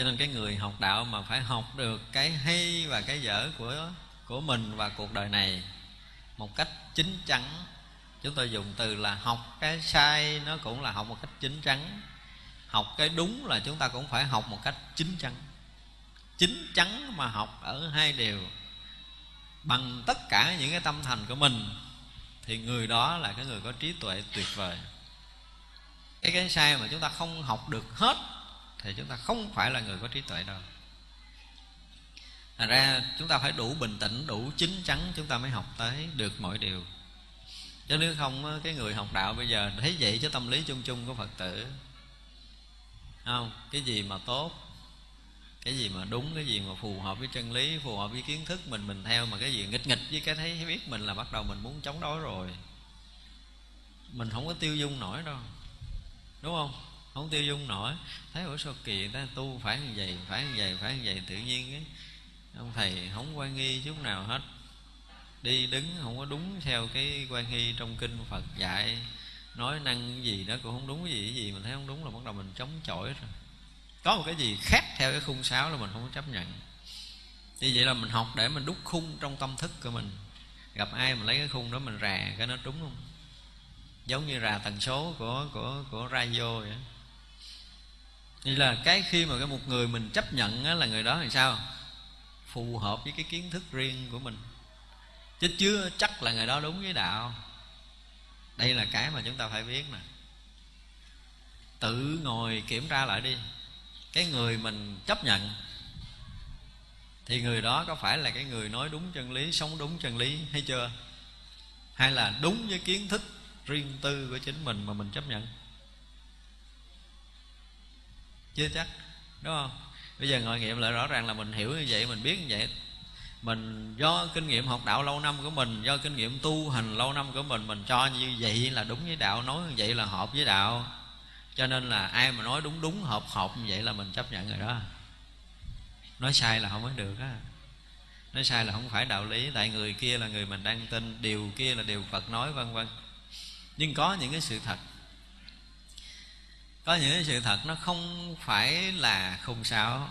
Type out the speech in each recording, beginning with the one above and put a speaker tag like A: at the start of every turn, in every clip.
A: cho nên cái người học đạo mà phải học được cái hay và cái dở của của mình và cuộc đời này một cách chính chắn. Chúng tôi dùng từ là học cái sai, nó cũng là học một cách chính chắn. Học cái đúng là chúng ta cũng phải học một cách chính chắn. Chính chắn mà học ở hai điều. Bằng tất cả những cái tâm thành của mình, thì người đó là cái người có trí tuệ tuyệt vời. Cái cái sai mà chúng ta không học được hết thì chúng ta không phải là người có trí tuệ đâu. Thành ra chúng ta phải đủ bình tĩnh, đủ chín chắn Chúng ta mới học tới được mọi điều. Chứ nếu không cái người học đạo bây giờ Thấy vậy chứ tâm lý chung chung của Phật tử. Không? Cái gì mà tốt cái gì mà đúng cái gì mà phù hợp với chân lý phù hợp với kiến thức mình mình theo mà cái gì nghịch nghịch với cái thấy biết mình là bắt đầu mình muốn chống đối rồi. Mình không có tiêu dung nổi đâu. Đúng không? Không tiêu dung nổi. Thấy ủa sao kỳ ta tu phải như vậy, phải như vậy, phải như vậy. Tự nhiên cái ông thầy không quan nghi chút nào hết. Đi đứng không có đúng theo cái quan nghi trong kinh phật dạy. Nói năng gì đó cũng không đúng, cái gì cái gì mình thấy không đúng là bắt đầu mình chống chọi rồi. Có một cái gì khác theo cái khung sáo là mình không có chấp nhận. Như vậy là mình học để mình đúc khung trong tâm thức của mình. Gặp ai mình lấy cái khung đó mình rà cái nó đúng không? Giống như rà tần số của của của radio vậy Vậy là cái khi mà cái một người mình chấp nhận là người đó thì sao? Phù hợp với cái kiến thức riêng của mình. Chứ chưa chắc là người đó đúng với đạo. Đây là cái mà chúng ta phải biết nè. Tự ngồi kiểm tra lại đi. Cái người mình chấp nhận, Thì người đó có phải là cái người nói đúng chân lý, Sống đúng chân lý hay chưa? Hay là đúng với kiến thức riêng tư của chính mình mà mình chấp nhận? Chưa chắc, đúng không? Bây giờ ngồi nghiệm lại rõ ràng là mình hiểu như vậy, mình biết như vậy. Mình do kinh nghiệm học đạo lâu năm của mình, do kinh nghiệm tu hành lâu năm của mình mình cho như vậy là đúng với đạo, nói như vậy là hợp với đạo. Cho nên là ai mà nói đúng đúng, hợp hợp như vậy là mình chấp nhận rồi đó. Nói sai là không có được á. Nói sai là không phải đạo lý, tại người kia là người mình đang tin, điều kia là điều phật nói, vân vân. Nhưng có những cái sự thật có những sự thật nó không phải là khung sáo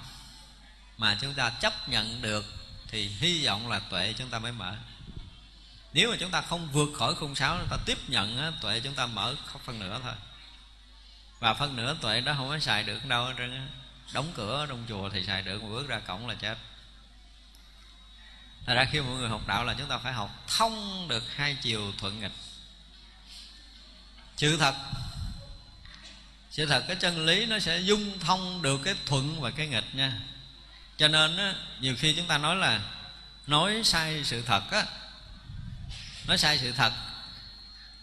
A: mà chúng ta chấp nhận được thì hy vọng là tuệ chúng ta mới mở. Nếu mà chúng ta không vượt khỏi khung sáo chúng ta tiếp nhận á, tuệ chúng ta mở không phân nửa thôi. Và phân nửa tuệ đó không có xài được đâu hết trơn đóng cửa trong chùa thì xài được mà bước ra cổng là chết. Thật ra khi mọi người học đạo là chúng ta phải học thông được hai chiều thuận nghịch. Sự thật sự thật cái chân lý nó sẽ dung thông được cái thuận và cái nghịch nha. Cho nên á, nhiều khi chúng ta nói là nói sai sự thật á nói sai sự thật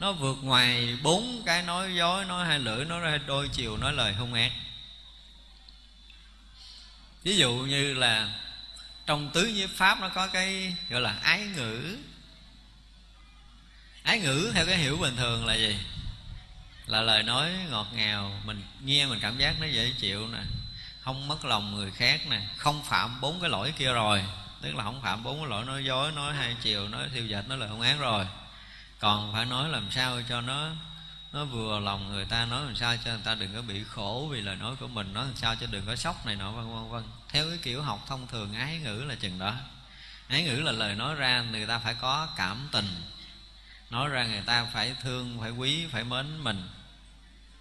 A: nó vượt ngoài bốn cái nói dối nói hai lưỡi nói đôi chiều nói lời hung ác. Ví dụ như là trong tứ nhiếp pháp nó có cái gọi là ái ngữ. Ái ngữ theo cái hiểu bình thường là gì? Là lời nói ngọt ngào, mình nghe mình cảm giác nó dễ chịu nè. Không mất lòng người khác nè. Không phạm bốn cái lỗi kia rồi. Tức là không phạm bốn cái lỗi nói dối, nói hai chiều, nói thiêu dệt, nói lời không án rồi. Còn phải nói làm sao cho nó nó vừa lòng người ta, nói làm sao cho người ta đừng có bị khổ vì lời nói của mình, nói làm sao cho đừng có sốc này nọ, vân vân vân. Theo cái kiểu học thông thường, ái ngữ là chừng đó. Ái ngữ là lời nói ra, người ta phải có cảm tình nói ra người ta phải thương, phải quý, phải mến mình.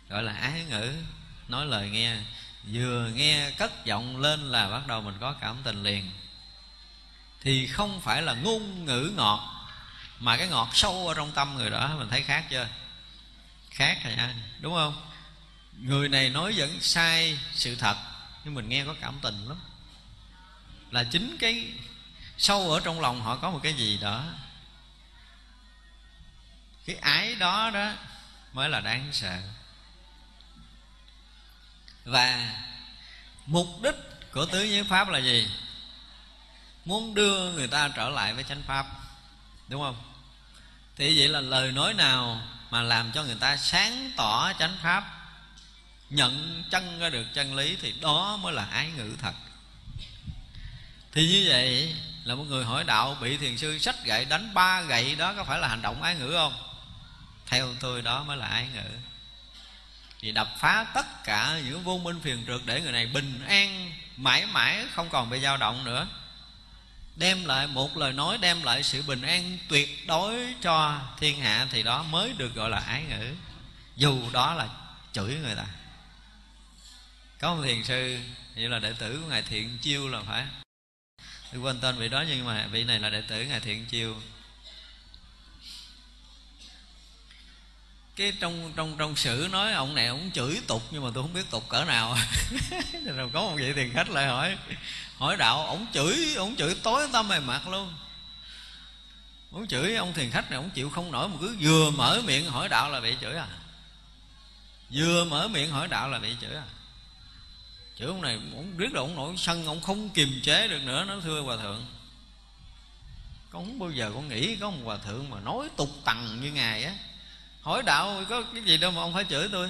A: Gọi là ái ngữ, nói lời nghe. Vừa nghe cất giọng lên là bắt đầu mình có cảm tình liền. Thì không phải là ngôn ngữ ngọt, mà cái ngọt sâu ở trong tâm người đó, mình thấy khác chưa? Khác rồi nha đúng không? Người này nói vẫn sai sự thật, nhưng mình nghe có cảm tình lắm. Là chính cái sâu ở trong lòng họ có một cái gì đó cái ái đó đó mới là đáng sợ. Và mục đích của tứ giới pháp là gì? Muốn đưa người ta trở lại với chánh pháp, đúng không? Thì vậy là lời nói nào mà làm cho người ta sáng tỏ chánh pháp, nhận chân ra được chân lý thì đó mới là ái ngữ thật. Thì như vậy là một người hỏi đạo bị thiền sư sách gậy đánh ba gậy đó có phải là hành động ái ngữ không? Theo tôi đó mới là ái ngữ. Thì đập phá tất cả những vô minh phiền trượt để người này bình an, mãi mãi, không còn bị dao động nữa. Đem lại một lời nói, đem lại sự bình an tuyệt đối cho thiên hạ thì đó mới được gọi là ái ngữ. Dù đó là chửi người ta. Có một thiền sư như là đệ tử của ngài thiện chiêu là phải. Tôi quên tên vị đó nhưng mà vị này là đệ tử ngài thiện chiêu. Cái trong trong trong sử nói ông này ông chửi tục nhưng mà tôi không biết tục cỡ nào. Rồi có một vị tiền khách lại hỏi hỏi đạo, ông chửi ông chửi tối tâm mày mặt luôn? Ông chửi, ông thiền khách này ông chịu không nổi mà cứ vừa mở miệng hỏi đạo là bị chửi à? Vừa mở miệng hỏi đạo là bị chửi à? Chửi ông này, ông biết là ông nổi sân ông không kiềm chế được nữa nó thưa hòa thượng. Con không bao giờ con nghĩ có một hòa thượng mà nói tục tằng như ngài á? Hỏi đạo có cái gì đâu mà ông phải chửi tôi.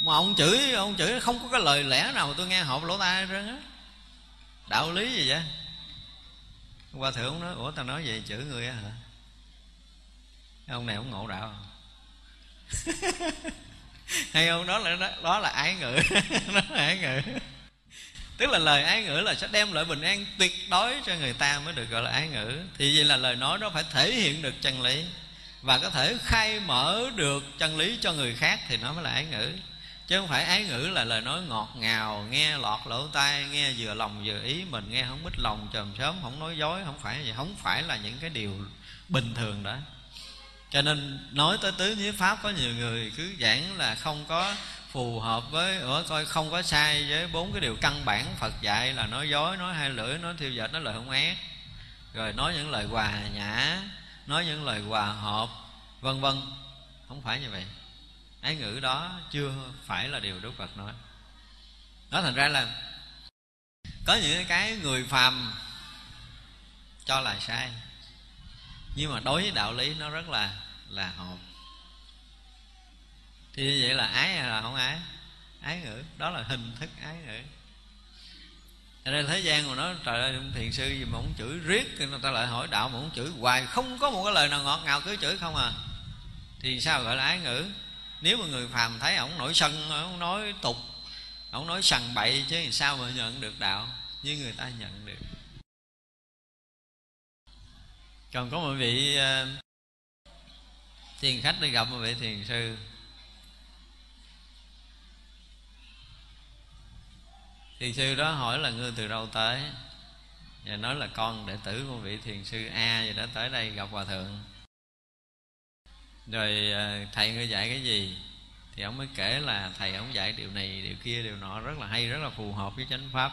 A: Mà ông chửi ông chửi không có cái lời lẽ nào mà tôi nghe hộp lỗ tai hết á. Đạo lý gì vậy? Hòa thượng nói ủa tao nói vậy chửi người á hả? Ông này ông ngộ đạo. Hay không đó là đó, đó là ái ngữ. Đó là ái ngữ. Tức là lời ái ngữ là sẽ đem lại bình an tuyệt đối cho người ta mới được gọi là ái ngữ. Thì vậy là lời nói đó phải thể hiện được chân lý và có thể khai mở được chân lý cho người khác thì nó mới là ái ngữ. Chứ không phải ái ngữ là lời nói ngọt ngào, nghe lọt lỗ tai, nghe vừa lòng vừa ý mình, nghe không bích lòng chồm sớm không nói dối, không phải gì. Không phải là những cái điều bình thường đó. Cho nên nói tới tứ nhiếp pháp, có nhiều người cứ giảng là không có phù hợp với ở coi không có sai với bốn cái điều căn bản. Phật dạy là nói dối, nói hai lưỡi, nói thiêu dệt, nói lời không ác. Rồi nói những lời hòa nhã nói những lời hòa hợp, vân vân. Không phải như vậy. Ái ngữ đó chưa phải là điều đức phật nói. Đó thành ra là có những cái người phàm cho là sai, nhưng mà đối với đạo lý nó rất là là hợp. Thì như vậy là ái hay là không ái? Ái ngữ, đó là hình thức ái ngữ ở đây thế gian mà nói trời ơi thiền sư gì mà không chửi riết thì người ta lại hỏi đạo mà không chửi hoài không có một cái lời nào ngọt ngào cứ chửi không à. Thì sao gọi là ái ngữ? Nếu mà người phàm thấy ổng nổi sân ổng nói tục ổng nói sằng bậy chứ sao mà nhận được đạo như người ta nhận được. Còn có một vị uh, thiền khách đi gặp một vị thiền sư thiền sư đó hỏi là ngươi từ đâu tới? Và nói là con đệ tử của vị thiền sư a vậy đó, tới đây gặp hòa thượng. Rồi à, thầy ngươi dạy cái gì? Thì ông mới kể là thầy ông dạy điều này, điều kia, điều nọ rất là hay, rất là phù hợp với chánh pháp.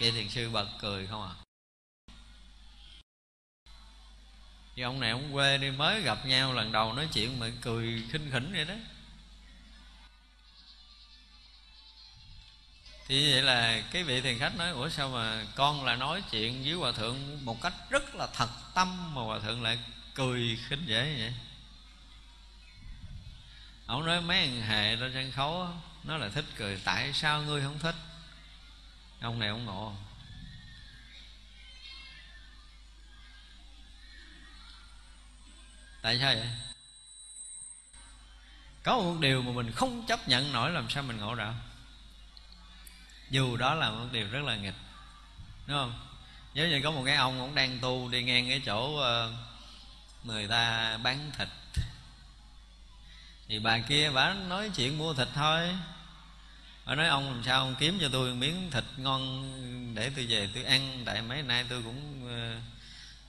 A: Vị thiền sư bật cười không à? Thì ông này ông quê đi, mới gặp nhau lần đầu nói chuyện mà cười khinh khỉnh vậy đó. Thì vậy là cái vị thiền khách nói, ủa sao mà con là nói chuyện với hòa thượng một cách rất là thật tâm mà hòa thượng lại cười khinh dễ vậy? Ông nói, mấy thằng hề trên sân khấu nó là thích cười, tại sao ngươi không thích? Ông này ông ngộ. Tại sao vậy? Có một điều mà mình không chấp nhận nổi, làm sao mình ngộ đạo dù đó là một điều rất là nghịch, đúng không? Nhớ như có một cái ông cũng đang tu đi ngang cái chỗ ờ, người ta bán thịt. Thì bà kia bà nói chuyện mua thịt thôi. Bà nói, ông, làm sao ông kiếm cho tôi miếng thịt ngon để tôi về tôi ăn? Tại mấy nay tôi cũng ờ,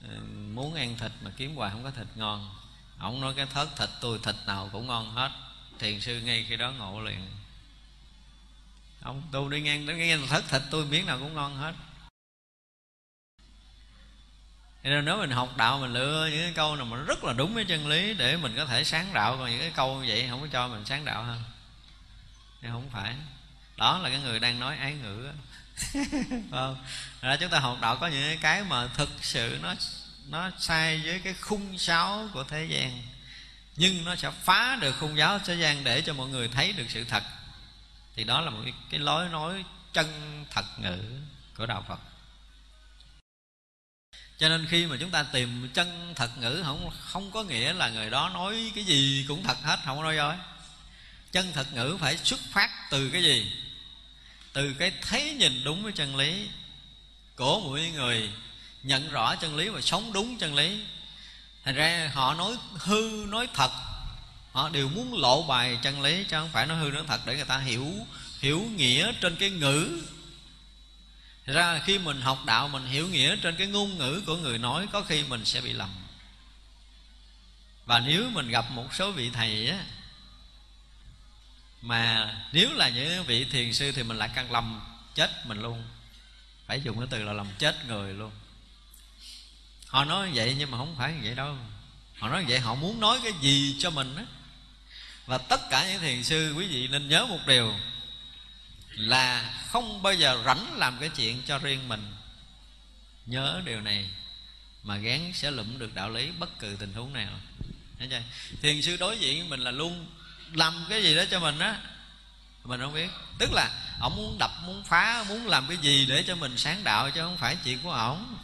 A: ờ, muốn ăn thịt mà kiếm hoài không có thịt ngon. Ông nói, cái thớt thịt tôi thịt nào cũng ngon hết. Thiền sư ngay khi đó ngộ liền ông tu đi ngang đến nghe thất, thịt tôi miếng nào cũng ngon hết. Nên nếu mình học đạo, mình lựa những cái câu nào mà rất là đúng với chân lý để mình có thể sáng đạo còn những cái câu như vậy không có cho mình sáng đạo hơn thì không phải. Đó là cái người đang nói ái ngữ không? Ra chúng ta học đạo có những cái mà thực sự nó nó sai với cái khung sáo của thế gian, nhưng nó sẽ phá được khung giáo thế gian để cho mọi người thấy được sự thật thì đó là một cái, cái lối nói chân thật ngữ của đạo phật. Cho nên khi mà chúng ta tìm chân thật ngữ không không có nghĩa là người đó nói cái gì cũng thật hết không có nói dối. Chân thật ngữ phải xuất phát từ cái gì? Từ cái thấy nhìn đúng với chân lý của mỗi người nhận rõ chân lý và sống đúng chân lý. Thành ra họ nói hư nói thật họ đều muốn lộ bài chân lý, chứ không phải nó hư nó thật để người ta hiểu hiểu nghĩa trên cái ngữ. Thật ra khi mình học đạo, mình hiểu nghĩa trên cái ngôn ngữ của người nói, có khi mình sẽ bị lầm. Và nếu mình gặp một số vị thầy á, mà nếu là những vị thiền sư thì mình lại càng lầm chết mình luôn. Phải dùng cái từ là lầm chết người luôn. Họ nói vậy nhưng mà không phải vậy đâu. Họ nói vậy họ muốn nói cái gì cho mình á và tất cả những thiền sư quý vị nên nhớ một điều là không bao giờ rảnh làm cái chuyện cho riêng mình. Nhớ điều này mà gán sẽ lụm được đạo lý bất cứ tình huống nào. Chưa? thiền sư đối diện với mình là luôn làm cái gì đó cho mình á. Mình không biết. Tức là ông muốn đập, muốn phá, muốn làm cái gì để cho mình sáng đạo chứ không phải chuyện của ổng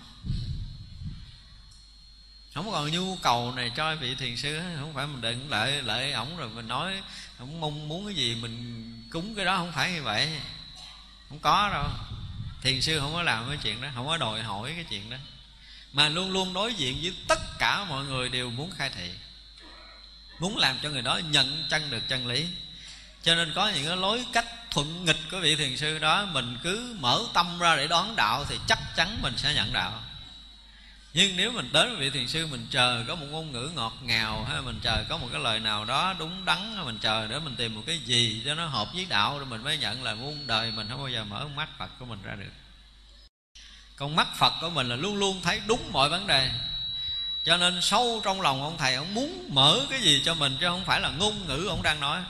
A: không còn nhu cầu này cho vị thiền sư không phải mình đừng lợi lợi ổng rồi mình nói không mong muốn cái gì mình cúng cái đó. Không phải như vậy. Không có đâu. Thiền sư không có làm cái chuyện đó, không có đòi hỏi cái chuyện đó. Mà luôn luôn đối diện với tất cả mọi người đều muốn khai thị. Muốn làm cho người đó nhận chân được chân lý. Cho nên có những cái lối cách thuận nghịch của vị thiền sư đó, mình cứ mở tâm ra để đón đạo thì chắc chắn mình sẽ nhận đạo nhưng nếu mình đến với vị thiền sư mình chờ có một ngôn ngữ ngọt ngào hay mình chờ có một cái lời nào đó đúng đắn hay mình chờ để mình tìm một cái gì cho nó hợp với đạo rồi mình mới nhận là muôn đời mình không bao giờ mở mắt phật của mình ra được. Con mắt phật của mình là luôn luôn thấy đúng mọi vấn đề. Cho nên sâu trong lòng ông thầy ông muốn mở cái gì cho mình chứ không phải là ngôn ngữ ông đang nói.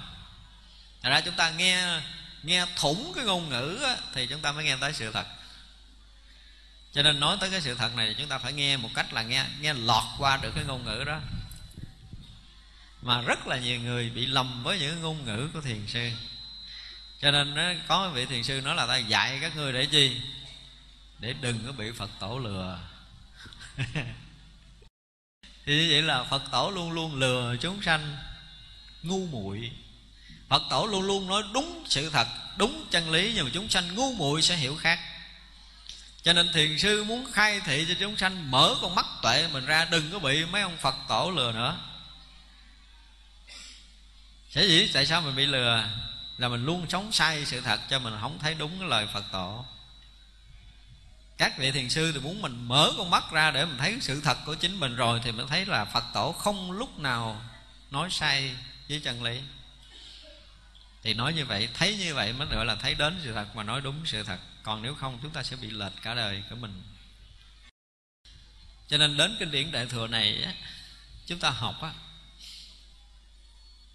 A: Thật ra chúng ta nghe nghe thủng cái ngôn ngữ á, thì chúng ta mới nghe tới sự thật cho nên nói tới cái sự thật này, chúng ta phải nghe một cách là nghe nghe lọt qua được cái ngôn ngữ đó. Mà rất là nhiều người bị lầm với những ngôn ngữ của thiền sư. Cho nên nó, có vị thiền sư nói là ta dạy các ngươi để chi? Để đừng có bị phật tổ lừa. Thì như vậy là phật tổ luôn luôn lừa chúng sanh, ngu muội. Phật tổ luôn luôn nói đúng sự thật, đúng chân lý, nhưng mà chúng sanh ngu muội sẽ hiểu khác cho nên thiền sư muốn khai thị cho chúng sanh, mở con mắt tuệ mình ra, đừng có bị mấy ông phật tổ lừa nữa. Sẽ dĩ tại sao mình bị lừa? Là mình luôn sống sai sự thật cho mình không thấy đúng cái lời phật tổ. Các vị thiền sư thì muốn mình mở con mắt ra để mình thấy sự thật của chính mình rồi thì mình thấy là phật tổ không lúc nào nói sai với chân lý. Thì nói như vậy, thấy như vậy mới gọi là thấy đến sự thật mà nói đúng sự thật còn nếu không chúng ta sẽ bị lệch cả đời của mình. Cho nên đến kinh điển đại thừa này á, chúng ta học á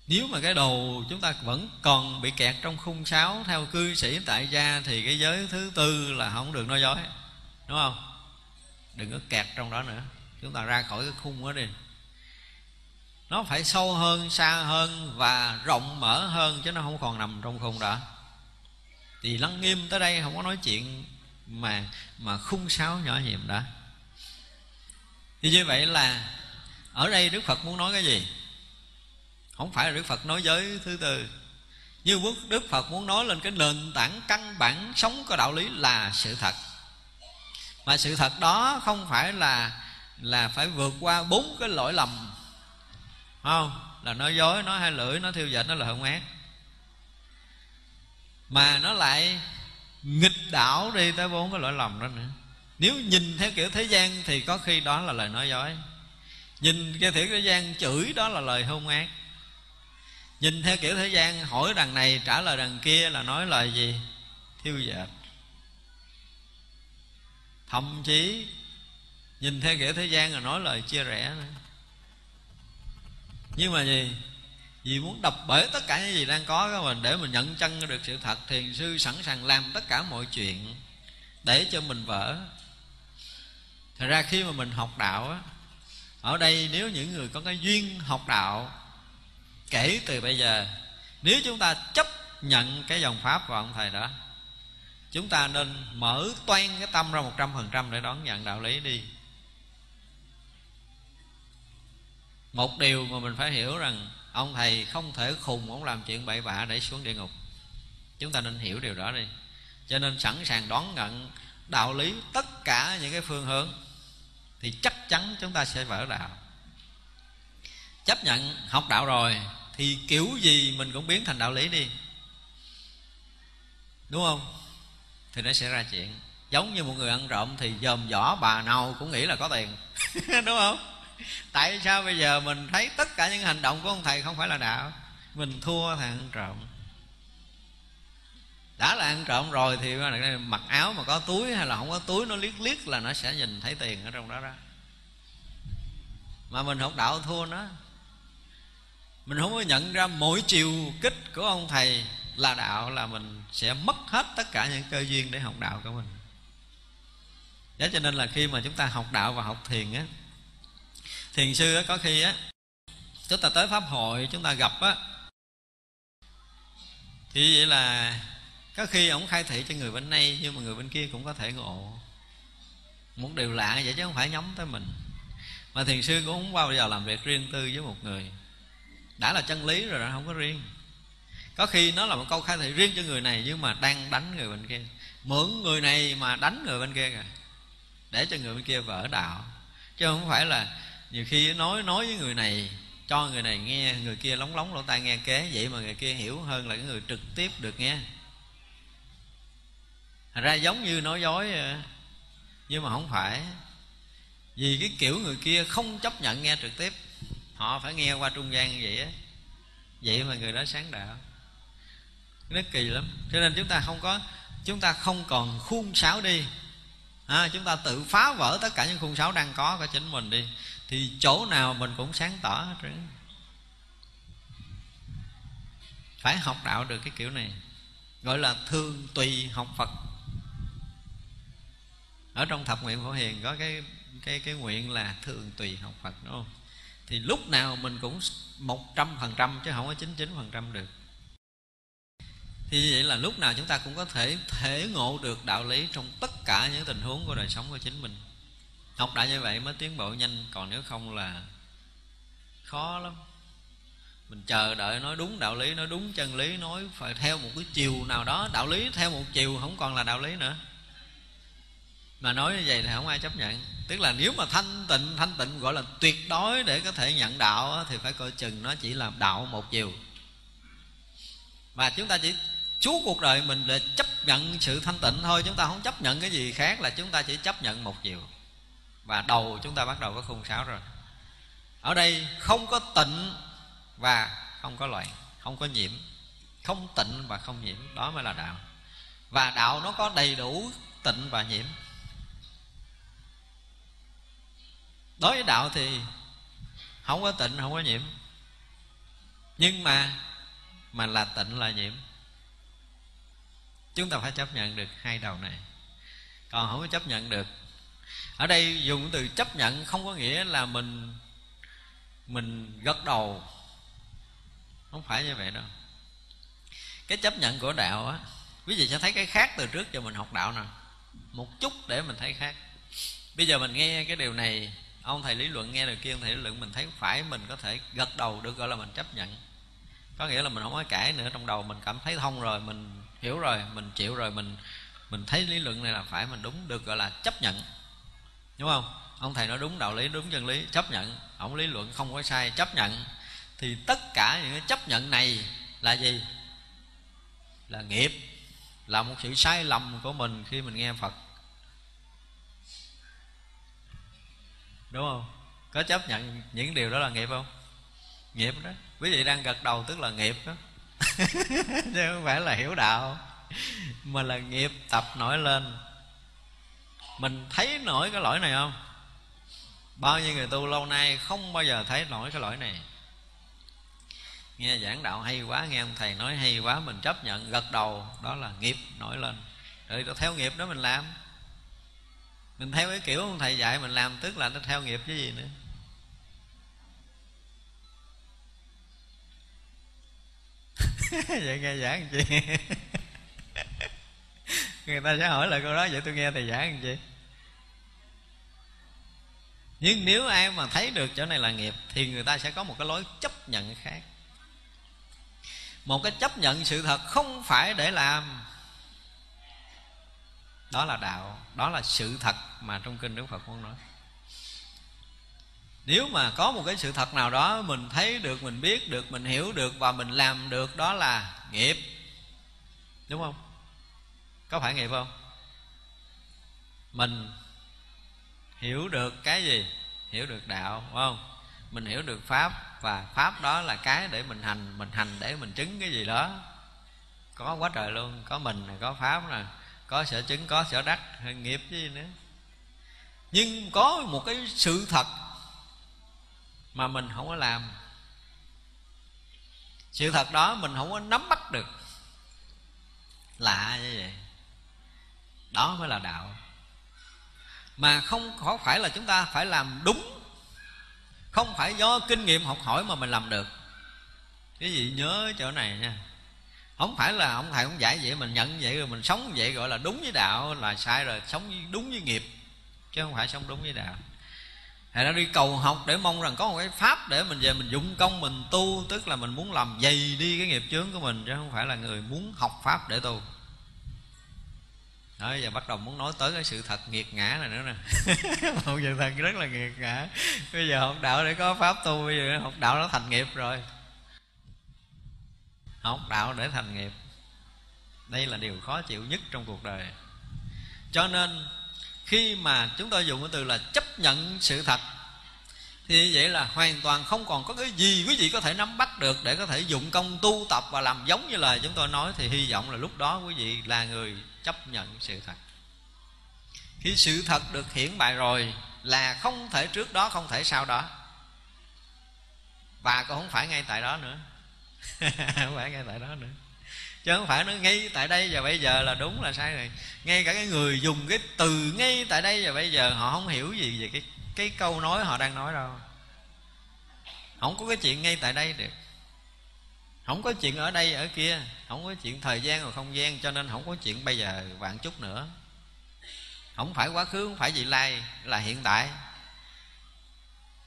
A: nếu mà cái đầu chúng ta vẫn còn bị kẹt trong khung sáo theo cư sĩ tại gia thì cái giới thứ tư là không được nói dối đúng không? Đừng có kẹt trong đó nữa. Chúng ta ra khỏi cái khung đó đi. Nó phải sâu hơn xa hơn và rộng mở hơn chứ nó không còn nằm trong khung đó thì lăng nghiêm tới đây không có nói chuyện mà mà khung sáo nhỏ nhiệm đó thì như vậy là ở đây đức phật muốn nói cái gì? Không phải là đức phật nói giới thứ tư. Như đức phật muốn nói lên cái nền tảng căn bản sống có đạo lý là sự thật. Mà sự thật đó không phải là là phải vượt qua bốn cái lỗi lầm. Không, là nói dối, nói hai lưỡi, nói thiêu dệt nó là hung ác mà nó lại nghịch đảo đi tới bốn cái lỗi lầm đó nữa. Nếu nhìn theo kiểu thế gian thì có khi đó là lời nói dối. Nhìn theo kiểu thế gian chửi đó là lời hung ác. Nhìn theo kiểu thế gian hỏi đằng này trả lời đằng kia là nói lời gì? Thiêu dệt. Thậm chí nhìn theo kiểu thế gian là nói lời chia rẽ nữa. Nhưng mà gì? Vì muốn đập bể tất cả những gì đang có của mình để mình nhận chân được sự thật, thiền sư sẵn sàng làm tất cả mọi chuyện để cho mình vỡ. Thật ra khi mà mình học đạo á, ở đây nếu những người có cái duyên học đạo, kể từ bây giờ, nếu chúng ta chấp nhận cái dòng pháp của ông thầy đó, chúng ta nên mở toan cái tâm ra một trăm phần trăm để đón nhận đạo lý đi. Một điều mà mình phải hiểu rằng ông thầy không thể khùng, ông làm chuyện bậy bạ để xuống địa ngục. Chúng ta nên hiểu điều đó đi. Cho nên sẵn sàng đón nhận đạo lý tất cả những cái phương hướng, thì chắc chắn chúng ta sẽ vỡ đạo. Chấp nhận học đạo rồi, thì kiểu gì mình cũng biến thành đạo lý đi. Đúng không? Thì nó sẽ ra chuyện. Giống như một người ăn trộm thì dòm vỏ bà nào cũng nghĩ là có tiền. Đúng không? Tại sao bây giờ mình thấy tất cả những hành động của ông thầy không phải là đạo? Mình thua thằng ăn trộm. Đã là ăn trộm rồi thì mặc áo mà có túi hay là không có túi, nó liếc liếc là nó sẽ nhìn thấy tiền ở trong đó đó. Mà mình học đạo thua nó. Mình không có nhận ra mỗi chiều kích của ông thầy là đạo là mình sẽ mất hết tất cả những cơ duyên để học đạo của mình. Đó cho nên là khi mà chúng ta học đạo và học thiền á thiền sư á, có khi á, chúng ta tới pháp hội, chúng ta gặp á, thì vậy là có khi ông khai thị cho người bên này, nhưng mà người bên kia cũng có thể ngộ. Một điều lạ vậy chứ không phải nhắm tới mình. Mà thiền sư cũng không bao giờ làm việc riêng tư với một người. Đã là chân lý rồi không có riêng. Có khi nó là một câu khai thị riêng cho người này, nhưng mà đang đánh người bên kia. Mượn người này mà đánh người bên kia kìa, để cho người bên kia vỡ đạo. Chứ không phải là nhiều khi nói nói với người này cho người này nghe người kia lóng lóng lỗ tai nghe kế vậy mà người kia hiểu hơn là cái người trực tiếp được nghe. Thành ra giống như nói dối ờ, nhưng mà không phải. Vì cái kiểu người kia không chấp nhận nghe trực tiếp họ phải nghe qua trung gian như vậy á. Vậy mà người đó sáng đạo. Rất kỳ lắm. Cho nên chúng ta không có chúng ta không còn khuôn sáo đi. À, chúng ta tự phá vỡ tất cả những khuôn sáo đang có của chính mình đi thì chỗ nào mình cũng sáng tỏ hết rồi phải học đạo được cái kiểu này. Gọi là thương tùy học phật. Ở trong thập nguyện phổ hiền có cái cái cái nguyện là thường tùy học phật, đúng không? Thì lúc nào mình cũng một trăm phần trăm chứ không có chín chín phần trăm được. Thì vậy là lúc nào chúng ta cũng có thể thể ngộ được đạo lý trong tất cả những tình huống của đời sống của chính mình học đạo như vậy mới tiến bộ nhanh, còn nếu không là khó lắm. Mình chờ đợi nói đúng đạo lý, nói đúng chân lý, nói phải theo một cái chiều nào đó, đạo lý theo một chiều, không còn là đạo lý nữa. Mà nói như vậy thì không ai chấp nhận. Tức là nếu mà thanh tịnh thanh tịnh gọi là tuyệt đối để có thể nhận đạo thì phải coi chừng nó chỉ là đạo một chiều. Và chúng ta chỉ suốt cuộc đời mình để chấp nhận sự thanh tịnh thôi, chúng ta không chấp nhận cái gì khác là chúng ta chỉ chấp nhận một chiều và đầu chúng ta bắt đầu có khung sáo rồi. Ở đây không có tịnh và không có loạn không có nhiễm. Không tịnh và không nhiễm, đó mới là đạo. Và đạo nó có đầy đủ tịnh và nhiễm. Đối với đạo thì không có tịnh, không có nhiễm. Nhưng mà mà là tịnh là nhiễm. Chúng ta phải chấp nhận được hai đầu này. Còn không có chấp nhận được ở đây dùng từ chấp nhận không có nghĩa là mình mình gật đầu. Không phải như vậy đâu. Cái chấp nhận của đạo á, quý vị sẽ thấy cái khác từ trước giờ mình học đạo nè. Một chút để mình thấy khác. Bây giờ mình nghe cái điều này, ông thầy lý luận nghe được kia, ông thầy lý luận mình thấy phải mình có thể gật đầu được, gọi là mình chấp nhận. Có nghĩa là mình không có cãi nữa, trong đầu mình cảm thấy thông rồi, mình hiểu rồi, mình chịu rồi, mình mình thấy lý luận này là phải mình đúng được, gọi là chấp nhận đúng không? Ông thầy nói đúng đạo lý, đúng chân lý, chấp nhận. Ông lý luận không có sai, chấp nhận. Thì tất cả những cái chấp nhận này là gì? Là nghiệp. Là một sự sai lầm của mình khi mình nghe phật. Đúng không? Có chấp nhận những điều đó là nghiệp không? Nghiệp đó. Quý vị đang gật đầu tức là nghiệp đó. Chứ không phải là hiểu đạo. Mà là nghiệp tập nổi lên mình thấy nổi cái lỗi này không? Bao nhiêu người tu lâu nay không bao giờ thấy nổi cái lỗi này. Nghe giảng đạo hay quá, nghe ông thầy nói hay quá, mình chấp nhận, gật đầu, đó là nghiệp nổi lên. Rồi theo nghiệp đó mình làm. Mình theo cái kiểu ông thầy dạy mình làm, tức là nó theo nghiệp chứ gì nữa. Vậy nghe giảng chị người ta sẽ hỏi lại câu đó, vậy tôi nghe thầy giảng làm chi nhưng nếu ai mà thấy được chỗ này là nghiệp, thì người ta sẽ có một cái lối chấp nhận khác. Một cái chấp nhận sự thật không phải để làm. Đó là đạo, đó là sự thật mà trong kinh đức phật muốn nói. Nếu mà có một cái sự thật nào đó mình thấy được, mình biết được, mình hiểu được và mình làm được, đó là nghiệp. Đúng không? Có phải nghiệp không? Mình hiểu được cái gì? Hiểu được đạo đúng không? Mình hiểu được pháp và pháp đó là cái để mình hành mình hành để mình chứng cái gì đó. Có quá trời luôn, có mình này có pháp nè, có sở chứng, có sở đắc nghiệp gì nữa. Nhưng có một cái sự thật mà mình không có làm. Sự thật đó mình không có nắm bắt được. Lạ như vậy đó mới là đạo. Mà không có phải là chúng ta phải làm đúng. Không phải do kinh nghiệm học hỏi mà mình làm được. Cái gì nhớ chỗ này nha. Không phải là ông thầy ông dạy vậy, mình nhận vậy rồi mình sống vậy gọi là đúng với đạo là sai rồi, sống đúng với nghiệp, chứ không phải sống đúng với đạo. Thầy đã đi cầu học để mong rằng có một cái pháp để mình về mình dụng công, mình tu, Tức là mình muốn làm dày đi cái nghiệp chướng của mình, Chứ không phải là người muốn học pháp để tu. Thôi giờ bắt đầu muốn nói tới cái sự thật nghiệt ngã này nữa nè. Một sự thật rất là nghiệt ngã. Bây giờ học đạo để có pháp tu, bây giờ học đạo nó thành nghiệp rồi. Học đạo để thành nghiệp. Đây là điều khó chịu nhất trong cuộc đời. Cho nên, khi mà chúng tôi dùng cái từ là chấp nhận sự thật, thì vậy là hoàn toàn không còn có cái gì quý vị có thể nắm bắt được để có thể dụng công tu tập và làm giống như lời chúng tôi nói. Thì hy vọng là lúc đó quý vị là người chấp nhận sự thật. Khi sự thật được hiển bày rồi là không thể trước đó, không thể sau đó. Và cũng không phải ngay tại đó nữa. Không phải ngay tại đó nữa. Chứ không phải nó ngay tại đây và bây giờ là đúng là sai rồi. Ngay cả cái người dùng cái từ ngay tại đây và bây giờ họ không hiểu gì về cái cái câu nói họ đang nói đâu. Không có cái chuyện ngay tại đây được không có chuyện ở đây, ở kia. Không có chuyện thời gian và không gian, cho nên không có chuyện bây giờ, vạn chút nữa. Không phải quá khứ, không phải vị lai, là hiện tại.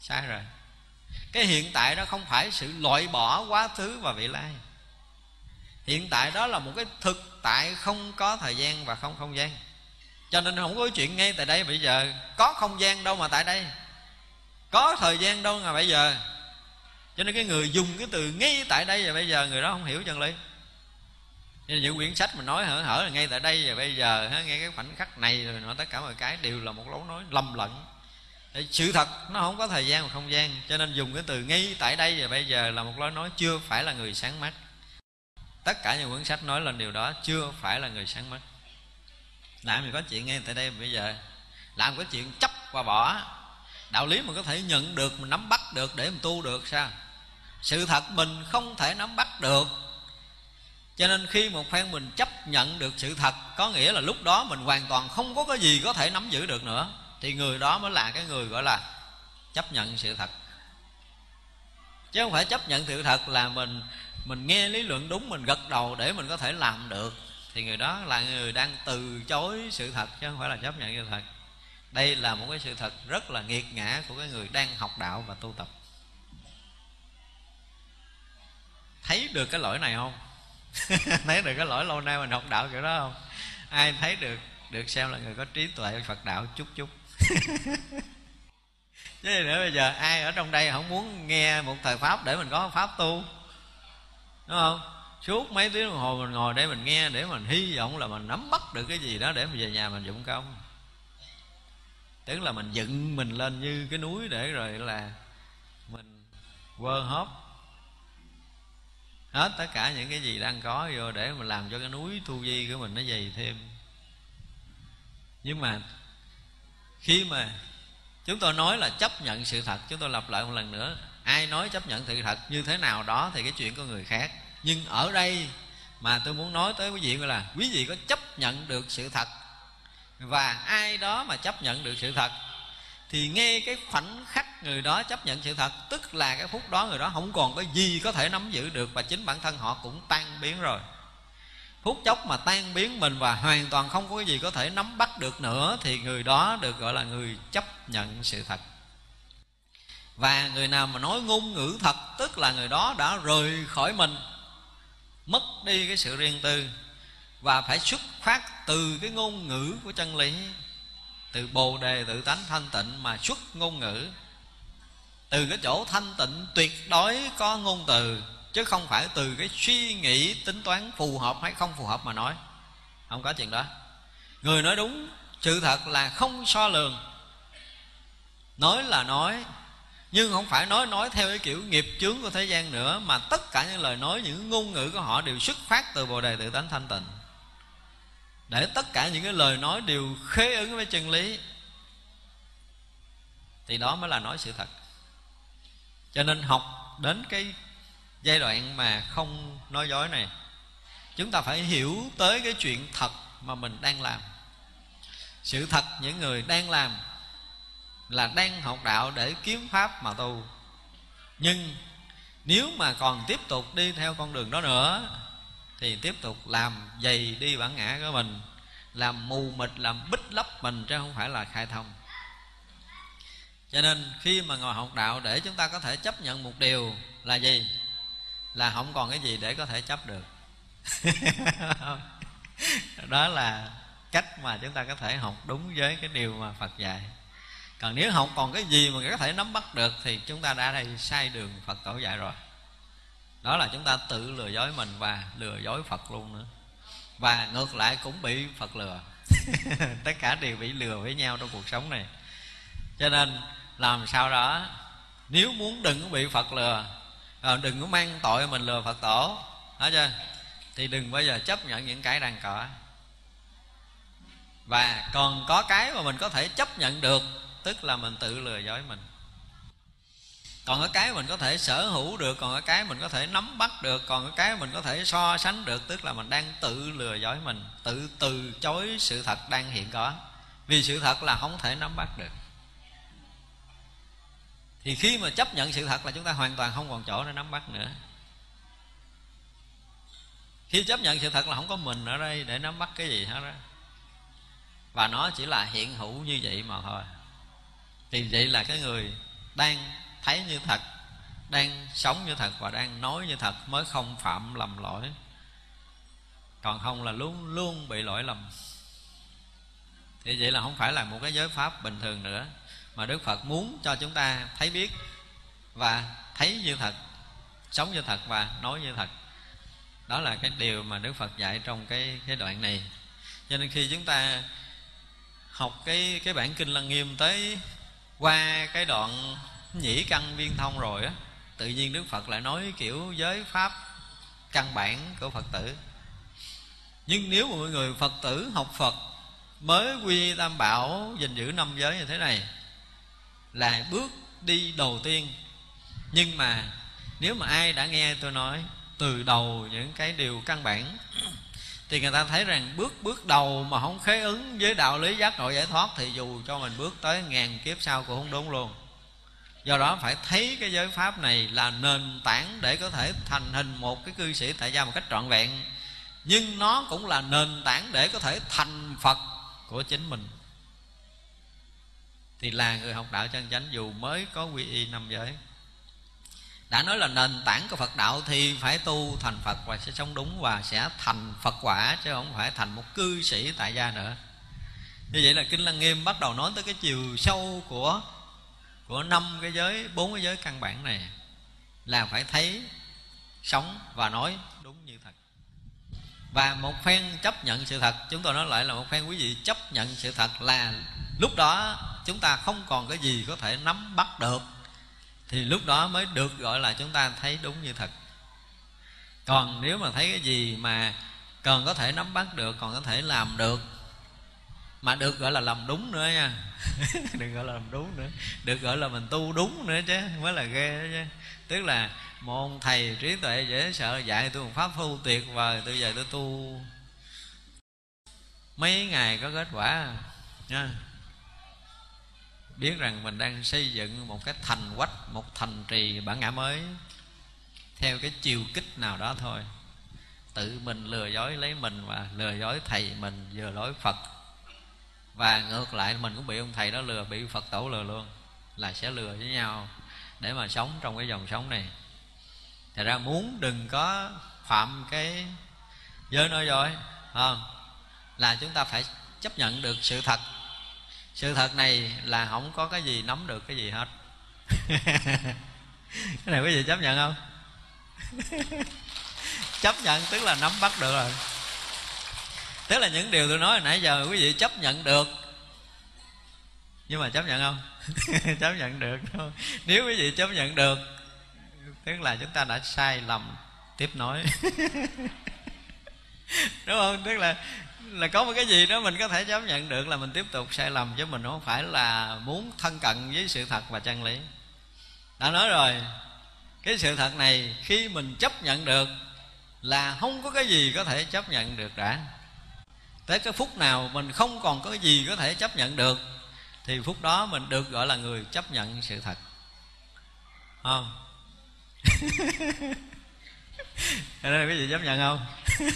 A: Sai rồi. Cái hiện tại đó không phải sự loại bỏ quá khứ và vị lai. Hiện tại đó là một cái thực tại không có thời gian và không không gian. Cho nên không có chuyện ngay tại đây bây giờ. Có không gian đâu mà tại đây. Có thời gian đâu mà bây giờ cho nên cái người dùng cái từ ngay tại đây và bây giờ người đó không hiểu chân lý. Nên những quyển sách mà nói hở hở là ngay tại đây và bây giờ ngay cái khoảnh khắc này rồi nó tất cả mọi cái đều là một lối nói lầm lẫn. Sự thật nó không có thời gian và không gian, cho nên dùng cái từ ngay tại đây và bây giờ là một lối nói chưa phải là người sáng mắt. Tất cả những quyển sách nói lên điều đó chưa phải là người sáng mắt. Làm gì có chuyện ngay tại đây bây giờ? Làm cái chuyện chấp và bỏ. Đạo lý mình có thể nhận được mình nắm bắt được để mình tu được, sao? Sự thật mình không thể nắm bắt được. Cho nên khi một phen mình chấp nhận được sự thật, có nghĩa là lúc đó mình hoàn toàn không có cái gì có thể nắm giữ được nữa. Thì người đó mới là cái người gọi là chấp nhận sự thật. Chứ không phải chấp nhận sự thật là mình mình nghe lý luận đúng, mình gật đầu để mình có thể làm được. Thì người đó là người đang từ chối sự thật, chứ không phải là chấp nhận sự thật. Đây là một cái sự thật rất là nghiệt ngã của cái người đang học đạo và tu tập. Thấy được cái lỗi này không? Thấy được cái lỗi lâu nay mình học đạo kiểu đó không? Ai thấy được được xem là người có trí tuệ phật đạo chút chút. Chứ nữa, bây giờ ai ở trong đây không muốn nghe một thời pháp để mình có pháp tu? Đúng không? Suốt mấy tiếng đồng hồ mình ngồi để mình nghe, để mình hy vọng là mình nắm bắt được cái gì đó để mình về nhà mình dụng công. Tức là mình dựng mình lên như cái núi để rồi là mình quơ hóp hết tất cả những cái gì đang có vô để mà làm cho cái núi tu vi của mình nó dày thêm. Nhưng mà khi mà chúng tôi nói là chấp nhận sự thật, chúng tôi lặp lại một lần nữa, ai nói chấp nhận sự thật như thế nào đó thì cái chuyện của người khác. Nhưng ở đây mà tôi muốn nói tới quý vị là quý vị có chấp nhận được sự thật. Và ai đó mà chấp nhận được sự thật thì nghe cái khoảnh khắc người đó chấp nhận sự thật, tức là cái phút đó người đó không còn có gì có thể nắm giữ được và chính bản thân họ cũng tan biến rồi. Phút chốc mà tan biến mình và hoàn toàn không có cái gì có thể nắm bắt được nữa thì người đó được gọi là người chấp nhận sự thật. Và người nào mà nói ngôn ngữ thật, tức là người đó đã rời khỏi mình, mất đi cái sự riêng tư và phải xuất phát từ cái ngôn ngữ của chân lý từ bồ đề tự tánh thanh tịnh mà xuất ngôn ngữ. Từ cái chỗ thanh tịnh tuyệt đối có ngôn từ, chứ không phải từ cái suy nghĩ tính toán phù hợp hay không phù hợp mà nói. Không có chuyện đó. Người nói đúng, sự thật là không so lường. Nói là nói, nhưng không phải nói nói theo cái kiểu nghiệp chướng của thế gian nữa, mà tất cả những lời nói, những ngôn ngữ của họ đều xuất phát từ bồ đề tự tánh thanh tịnh để tất cả những cái lời nói đều khế ứng với chân lý, thì đó mới là nói sự thật. Cho nên học đến cái giai đoạn mà không nói dối này, chúng ta phải hiểu tới cái chuyện thật mà mình đang làm. Sự thật những người đang làm là đang học đạo để kiếm pháp mà tu. Nhưng nếu mà còn tiếp tục đi theo con đường đó nữa thì tiếp tục làm dày đi bản ngã của mình, làm mù mịt, làm bích lấp mình chứ không phải là khai thông. Cho nên khi mà ngồi học đạo để chúng ta có thể chấp nhận một điều là gì? Là không còn cái gì để có thể chấp được. Đó là cách mà chúng ta có thể học đúng với cái điều mà phật dạy. Còn nếu không còn cái gì mà có thể nắm bắt được thì chúng ta đã đây sai đường phật tổ dạy rồi đó là chúng ta tự lừa dối mình và lừa dối phật luôn nữa. Và ngược lại cũng bị phật lừa. Tất cả đều bị lừa với nhau trong cuộc sống này. Cho nên làm sao đó, nếu muốn đừng có bị phật lừa ờ, đừng có mang tội mình lừa phật tổ đó chưa? Thì đừng bao giờ chấp nhận những cái đang có. Và còn có cái mà mình có thể chấp nhận được, tức là mình tự lừa dối mình còn có cái mình có thể sở hữu được, còn có cái mình có thể nắm bắt được, còn có cái mình có thể so sánh được, tức là mình đang tự lừa dối mình, tự từ chối sự thật đang hiện có. Vì sự thật là không thể nắm bắt được. Thì khi mà chấp nhận sự thật là chúng ta hoàn toàn không còn chỗ để nắm bắt nữa. Khi chấp nhận sự thật là không có mình ở đây để nắm bắt cái gì hết đó và nó chỉ là hiện hữu như vậy mà thôi. Thì vậy là cái người đang thấy như thật, đang sống như thật và đang nói như thật mới không phạm lầm lỗi. Còn không là luôn luôn bị lỗi lầm. Thì vậy là không phải là một cái giới pháp bình thường nữa, mà đức phật muốn cho chúng ta thấy biết và thấy như thật, sống như thật và nói như thật. Đó là cái điều mà đức phật dạy trong cái cái đoạn này. Cho nên khi chúng ta học cái cái bản kinh lăng nghiêm tới qua cái đoạn nhĩ căn viên thông rồi á. Tự nhiên đức phật lại nói kiểu giới pháp căn bản của phật tử. Nhưng nếu mọi người phật tử học phật mới quy tam bảo gìn giữ năm giới như thế này là bước đi đầu tiên. Nhưng mà nếu mà ai đã nghe tôi nói từ đầu những cái điều căn bản, thì người ta thấy rằng bước bước đầu mà không khế ứng với đạo lý giác ngộ giải thoát thì dù cho mình bước tới ngàn kiếp sau cũng không đúng luôn do đó phải thấy cái giới pháp này là nền tảng để có thể thành hình một cái cư sĩ tại gia một cách trọn vẹn. Nhưng nó cũng là nền tảng để có thể thành phật của chính mình. Thì là người học đạo chân chánh dù mới có quy y năm giới. Đã nói là nền tảng của phật đạo thì phải tu thành phật và sẽ sống đúng và sẽ thành phật quả, chứ không phải thành một cư sĩ tại gia nữa. Như vậy là kinh lăng nghiêm bắt đầu nói tới cái chiều sâu của của năm cái giới, bốn cái giới căn bản này là phải thấy sống và nói đúng như thật. Và một phen chấp nhận sự thật, chúng tôi nói lại là một phen quý vị chấp nhận sự thật là lúc đó chúng ta không còn cái gì có thể nắm bắt được, thì lúc đó mới được gọi là chúng ta thấy đúng như thật. Còn nếu mà thấy cái gì mà còn có thể nắm bắt được, còn có thể làm được mà được gọi là làm đúng nữa nha. Đừng gọi là làm đúng nữa. Được gọi là mình tu đúng nữa chứ mới là ghê đó chứ. Tức là một thầy trí tuệ dễ sợ, dạy tôi một pháp thu tuyệt vời, tôi về tôi tu. Mấy ngày có kết quả, nha. Biết rằng mình đang xây dựng một cái thành quách, một thành trì bản ngã mới, theo cái chiều kích nào đó thôi. Tự mình lừa dối lấy mình và lừa dối thầy mình, vừa lối phật và ngược lại, mình cũng bị ông thầy đó lừa, bị phật tổ lừa luôn. Là sẽ lừa với nhau để mà sống trong cái dòng sống này. Thật ra muốn đừng có phạm cái giới nói dối không? Là chúng ta phải chấp nhận được sự thật. Sự thật này là không có cái gì nắm được cái gì hết. Cái này quý vị chấp nhận không? Chấp nhận tức là nắm bắt được rồi tức là những điều tôi nói nãy giờ quý vị chấp nhận được. Nhưng mà chấp nhận không? Chấp nhận được thôi. Nếu quý vị chấp nhận được, tức là chúng ta đã sai lầm. Tiếp nối. Đúng không? Tức là là có một cái gì đó mình có thể chấp nhận được là mình tiếp tục sai lầm, chứ mình không phải là muốn thân cận với sự thật và chân lý. Đã nói rồi. Cái sự thật này khi mình chấp nhận được là không có cái gì có thể chấp nhận được đã tới cái phút nào mình không còn có gì có thể chấp nhận được thì phút đó mình được gọi là người chấp nhận sự thật. Không? Ở đây cái gì chấp nhận không?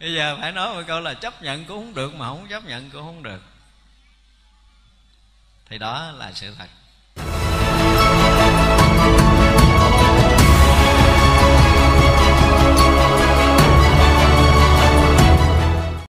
A: Bây giờ phải nói một câu là chấp nhận cũng không được mà không chấp nhận cũng không được. Thì đó là sự thật